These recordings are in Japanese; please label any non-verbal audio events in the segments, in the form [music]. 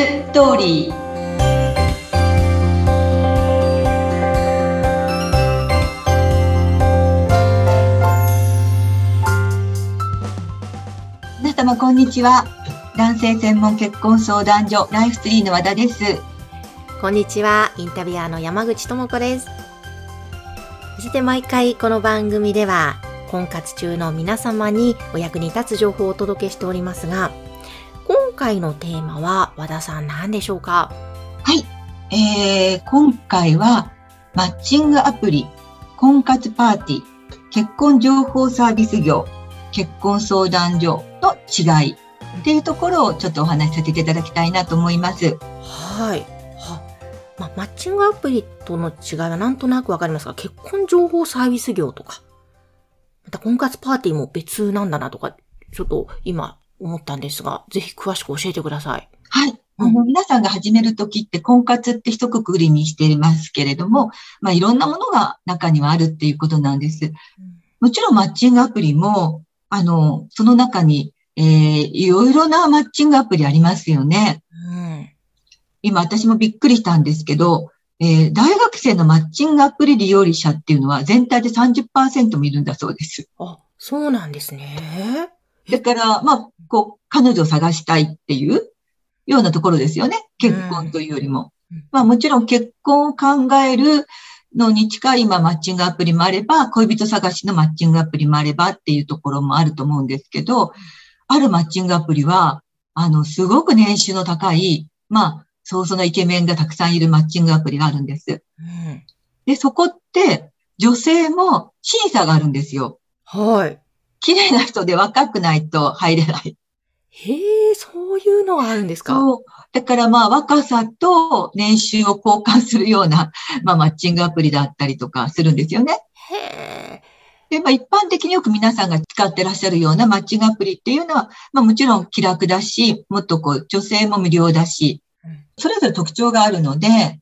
ストーリー皆様こんにちは男性専門結婚相談所ライフツリーの和田ですこんにちは、インタビュアーの山口智子です。そして毎回この番組では、婚活中の皆様にお役に立つ情報をお届けしておりますが、回のテーマは和田さん何でしょうか？はい、えー、今回はマッチングアプリ婚活パーティー結婚情報サービス業結婚相談所の違いっていうところをちょっとお話しさせていただきたいなと思います。はい。はまあ、マッチングアプリとの違いはなんとなくわかりますが、結婚情報サービス業とか、また婚活パーティーも別なんだなとか、ちょっと今思ったんですが、ぜひ詳しく教えてください。はい。あの、皆さんが始めるときって婚活って一括りにしていますけれども、まあ、いろんなものが中にはあるっていうことなんです。もちろんマッチングアプリも、あの、その中に、えー、いろいろなマッチングアプリありますよね。うん。今私もびっくりしたんですけど、えー、大学生のマッチングアプリ利用者っていうのは全体で30%もいるんだそうです。あ、そうなんですね。だから、まあ、こう、彼女を探したいっていうようなところですよね。結婚というよりも。うんまあもちろん結婚を考えるのに近い今マッチングアプリもあれば、恋人探しのマッチングアプリもあればっていうところもあると思うんですけど、あるマッチングアプリは、あの、すごく年収の高い、まあ、そうそのイケメンがたくさんいるマッチングアプリがあるんです。うん。で、そこって、女性も審査があるんですよ。はい。綺麗な人で若くないと入れない。へえ、そういうのがあるんですか？そう。だからまあ若さと年収を交換するような、[laughs] まあマッチングアプリだったりとかするんですよね。へえ。で、まあ一般的によく皆さんが使ってらっしゃるようなマッチングアプリっていうのは、まあもちろん気楽だし、もっとこう女性も無料だしうん、それぞれ特徴があるので、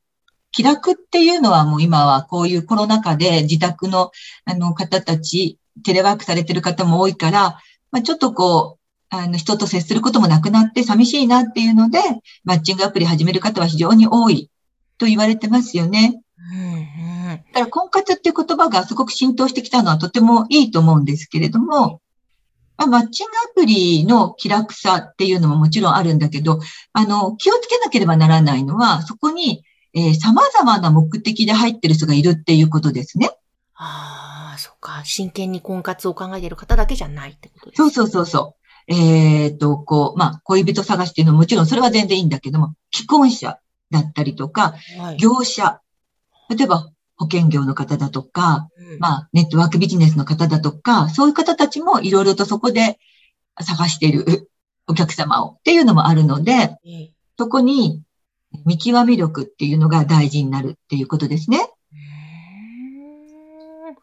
気楽っていうのはもう今はこういうコロナ禍で自宅のあの方たち、テレワークされてる方も多いから、まあちょっとこう、あの人と接することもなくなって寂しいなっていうので、マッチングアプリ始める方は非常に多いと言われてますよね。うんうん。だから婚活っていう言葉がすごく浸透してきたのはとてもいいと思うんですけれども、まあ、マッチングアプリの気楽さっていうのももちろんあるんだけど、あの、気をつけなければならないのは、そこに、えー様々な目的で入ってる人がいるっていうことですね。あ真剣に婚活を考えている方だけじゃないってことですそうそうそうそう。えっ、と、こう、まあ、恋人探しっていうのはもちろんそれは全然いいんだけども、既婚者だったりとか、はい。業者、例えば保険業の方だとか、うんまあ、ネットワークビジネスの方だとか、そういう方たちもいろいろとそこで探しているお客様をっていうのもあるので、ええそこに見極め力っていうのが大事になるっていうことですね。うーんい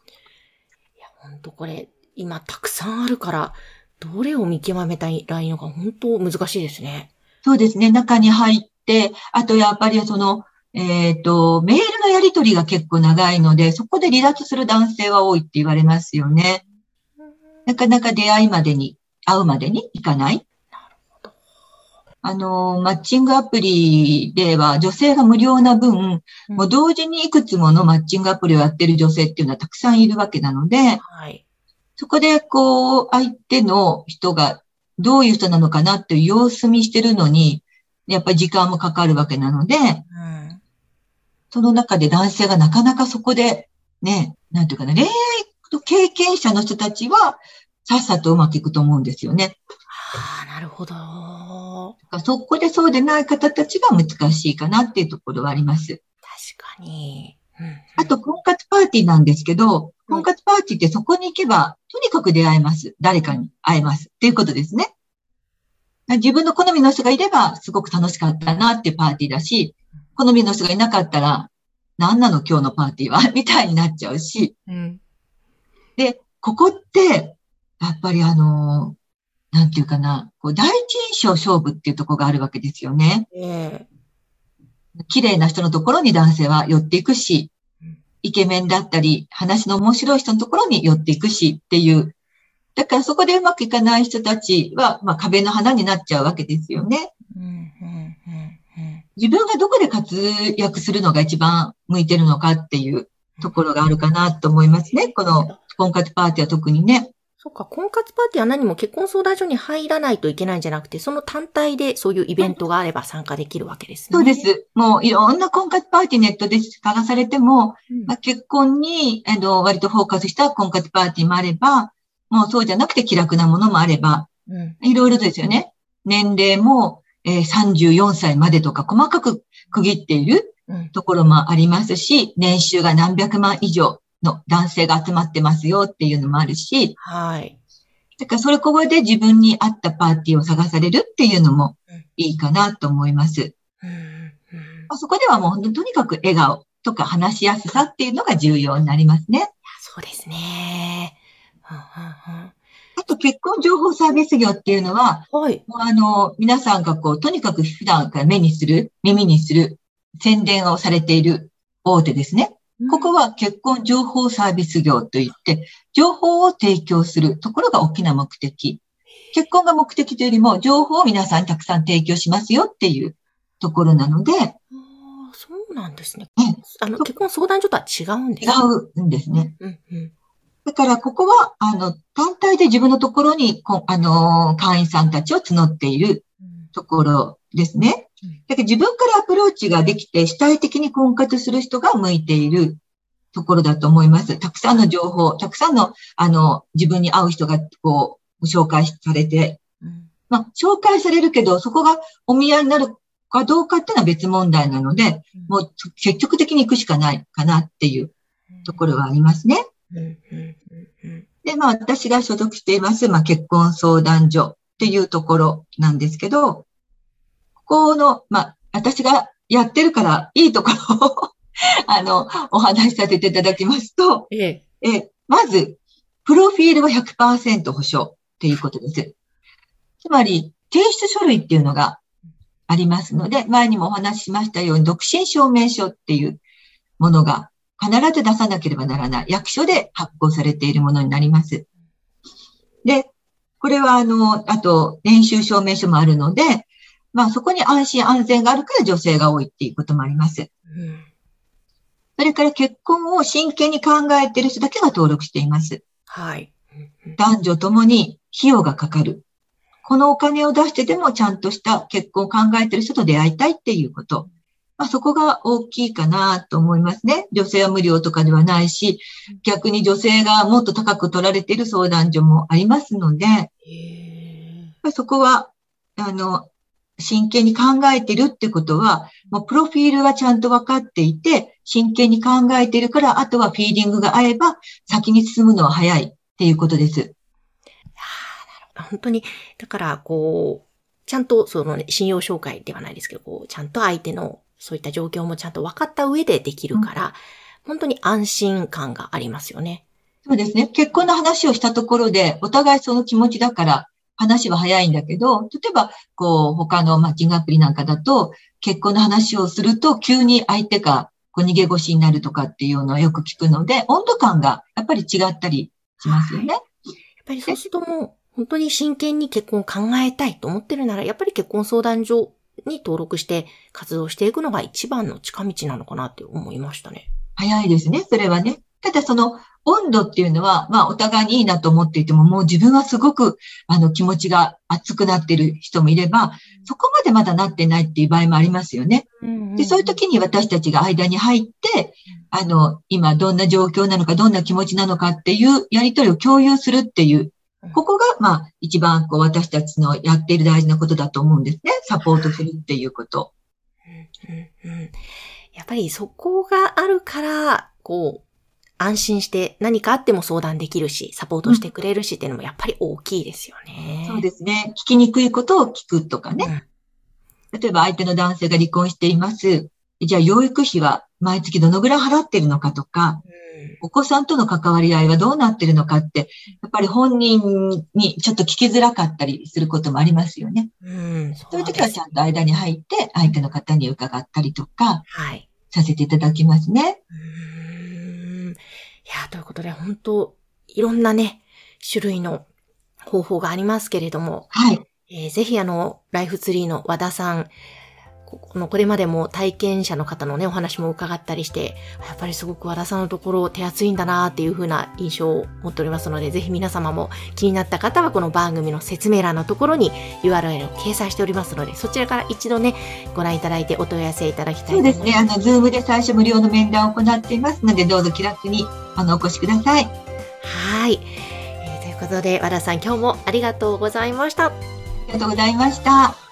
や、ほんとこれ、今たくさんあるから、どれを見極めたらいいのか本当難しいですね。そうですね。中に入って、あとやっぱりその、えっ、と、メールのやり取りが結構長いので、そこで離脱する男性は多いって言われますよね。なかなか出会いまでに、会うまでに行かない。あの、マッチングアプリでは女性が無料な分、うんもう同時にいくつものマッチングアプリをやってる女性っていうのはたくさんいるわけなので、はい。そこでこう、相手の人がどういう人なのかなっていう様子見してるのに、やっぱり時間もかかるわけなので、うん。その中で男性がなかなかそこで、ね、なんていうかな、恋愛の経験者の人たちは、さっさとうまくいくと思うんですよね。ああ、なるほど。そこでそうでない方たちが難しいかなっていうところはあります。確かに。うんあと、婚活パーティーなんですけど、婚活パーティーってそこに行けば、とにかく出会えます。誰かに会えます。っていうことですね。自分の好みの人がいれば、すごく楽しかったなっていうパーティーだし、好みの人がいなかったら、何なの今日のパーティーは？[laughs] みたいになっちゃうし。うん。で、ここって、やっぱりあの、なんていうかな、こう第一印象勝負っていうところがあるわけですよね。ええ綺麗な人のところに男性は寄っていくしうん、イケメンだったり、話の面白い人のところに寄っていくしっていう。だからそこでうまくいかない人たちは、まあ壁の花になっちゃうわけですよね。自分がどこで活躍するのが一番向いてるのかっていうところがあるかなと思いますね。この婚活パーティーは特にね。そっか、婚活パーティーは何も結婚相談所に入らないといけないんじゃなくて、その単体でそういうイベントがあれば参加できるわけですね。そうです。もういろんな婚活パーティーネットで探されても、うん、まあ、結婚に割とフォーカスした婚活パーティーもあれば、もうそうじゃなくて気楽なものもあれば、うん、いろいろですよね。年齢も、えー、34歳までとか細かく区切っているところもありますし、年収が何百万以上の男性が集まってますよっていうのもあるし、はい。だからそれここで自分に合ったパーティーを探されるっていうのもいいかなと思います。うんうんそこではもう本当にとにかく笑顔とか話しやすさっていうのが重要になりますね。そうですね。あと結婚情報サービス業っていうのは、はい、あの、皆さんがこう、とにかく普段から目にする、耳にする、宣伝をされている大手ですね。ここは結婚情報サービス業といって、情報を提供するところが大きな目的。結婚が目的というよりも、情報を皆さんにたくさん提供しますよっていうところなので。あそうなんですね。あの、結婚相談所とは違うんですか違うんですね。うんうん、だから、ここは、あの、単体で自分のところに、あの、会員さんたちを募っているところですね。だから自分からアプローチができて主体的に婚活する人が向いているところだと思います。たくさんの情報、たくさんの、あの、自分に合う人が、こう、紹介されて、まあ、紹介されるけど、そこがお見合いになるかどうかっていうのは別問題なので、もう積極的に行くしかないかなっていうところはありますね。で、まあ、私が所属しています、まあ、結婚相談所っていうところなんですけど、この、まあ、私がやってるからいいところを [laughs] あの、お話しさせていただきますと、ええ、えまず、プロフィールは100%保証っていうことです。つまり、提出書類っていうのがありますので、前にもお話ししましたように、独身証明書っていうものが必ず出さなければならない。役所で発行されているものになります。で、これはあの、あと、年収証明書もあるので、まあそこに安心安全があるから女性が多いっていうこともあります。うん、それから結婚を真剣に考えている人だけが登録しています。はい。男女ともに費用がかかる。このお金を出してでもちゃんとした結婚を考えている人と出会いたいっていうこと。まあ、そこが大きいかなと思いますね。女性は無料とかではないし、逆に女性がもっと高く取られている相談所もありますので、そこは、あの、真剣に考えてるってことは、もうプロフィールがちゃんと分かっていて、真剣に考えてるから、あとはフィーリングが合えば、先に進むのは早いっていうことです。本当に、だから、こう、ちゃんと、その、ね、信用紹介ではないですけど、こう、ちゃんと相手の、そういった状況もちゃんと分かった上でできるから、うん、本当に安心感がありますよね。そうですね。結婚の話をしたところで、お互いその気持ちだから、話は早いんだけど、例えば、こう、他のマッチングアプリなんかだと、結婚の話をすると、急に相手がこう逃げ腰になるとかっていうのはよく聞くので、温度感がやっぱり違ったりしますよね。やっぱりそうするともう、本当に真剣に結婚を考えたいと思ってるなら、やっぱり結婚相談所に登録して活動していくのが一番の近道なのかなって思いましたね。早いですね、それはね。ただその温度っていうのは、まあお互いにいいなと思っていても、もう自分はすごくあの気持ちが熱くなってる人もいれば、そこまでまだなってないっていう場合もありますよね。で、そういう時に私たちが間に入って、あの、今どんな状況なのか、どんな気持ちなのかっていうやりとりを共有するっていう、ここが、まあ、一番こう私たちのやっている大事なことだと思うんですね。サポートするっていうこと。やっぱりそこがあるから、こう、安心して何かあっても相談できるし、サポートしてくれるしっていうのもやっぱり大きいですよね。うん、そうですね。聞きにくいことを聞くとかね。うん、例えば相手の男性が離婚しています。じゃあ養育費は毎月どのぐらい払ってるのかとか、うん、お子さんとの関わり合いはどうなってるのかって、やっぱり本人にちょっと聞きづらかったりすることもありますよね。うん、そういう時はちゃんと間に入って相手の方に伺ったりとか、はい、させていただきますね。うんいや、ということで、本当いろんなね、種類の方法がありますけれども、はい。えー、ぜひあの、ライフツリーの和田さん、このこれまでも体験者の方のね、お話も伺ったりして、やっぱりすごく和田さんのところ手厚いんだなっていう風な印象を持っておりますので、ぜひ皆様も気になった方はこの番組の説明欄のところに URL を掲載しておりますので、そちらから一度ね、ご覧いただいてお問い合わせいただきたいとそう思います。ですね。あの、ズームで最初無料の面談を行っていますので、どうぞ気楽に、あの、お越しください。はい、えーということで、和田さん今日もありがとうございました。ありがとうございました。